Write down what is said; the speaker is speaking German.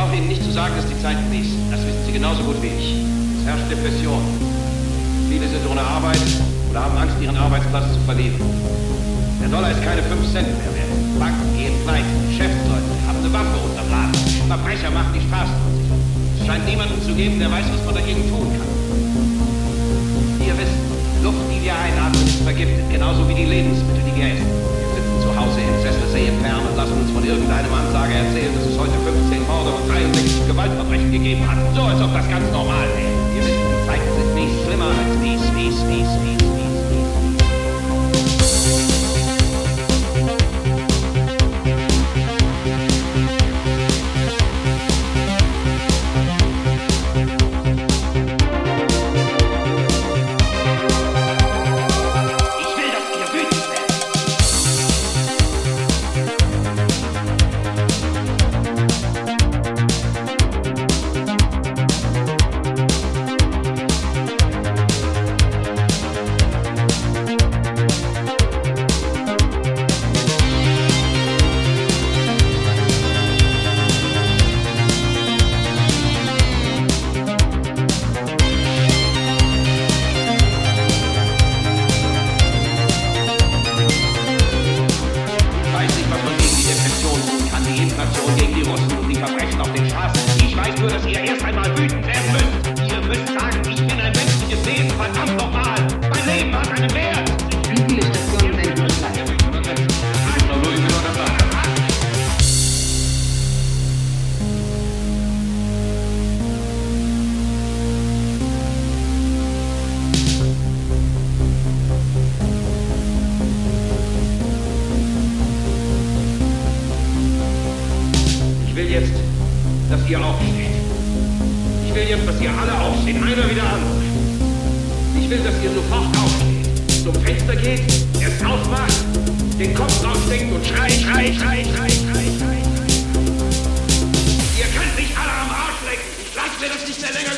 brauche Ihnen nicht zu sagen, dass die Zeit fließt. Das wissen Sie genauso gut wie ich. Es herrscht Depression. Viele sind ohne Arbeit oder haben Angst, ihren Arbeitsplatz zu verlieren. Der Dollar ist keine 5 Cent mehr wert. Banken gehen pleite, Geschäftsleute haben eine Waffe unterm Laden. Verbrecher machen die Straßen unsicher. Es scheint niemanden zu geben, der weiß, was man dagegen tun kann. Ihr wisst, Luft, die wir einatmen, ist vergiftet, genauso wie die Lebensmittel, die wir essen. Wir sitzen zu Hause im Sessel, sehen fern und lassen uns von irgendeinem Ansager erzählen, dass es heute 15 Morde und 63 Gewaltverbrechen gegeben hat. So, als ob das ganz normal wäre. Wir wissen, die Zeiten sind nicht schlimmer als dies, dies, dies, dies. ihr aufsteht. Ich will jetzt, dass ihr alle aufsteht, einer wieder der. Ich will, dass ihr sofort aufsteht, zum Fenster geht, es aufmacht, den Kopf draufsteckt und schreit, schreit, schreit, schreit, schreit, schreit. Ihr könnt nicht alle am Arsch lecken. Ich lasse mir das nicht mehr länger.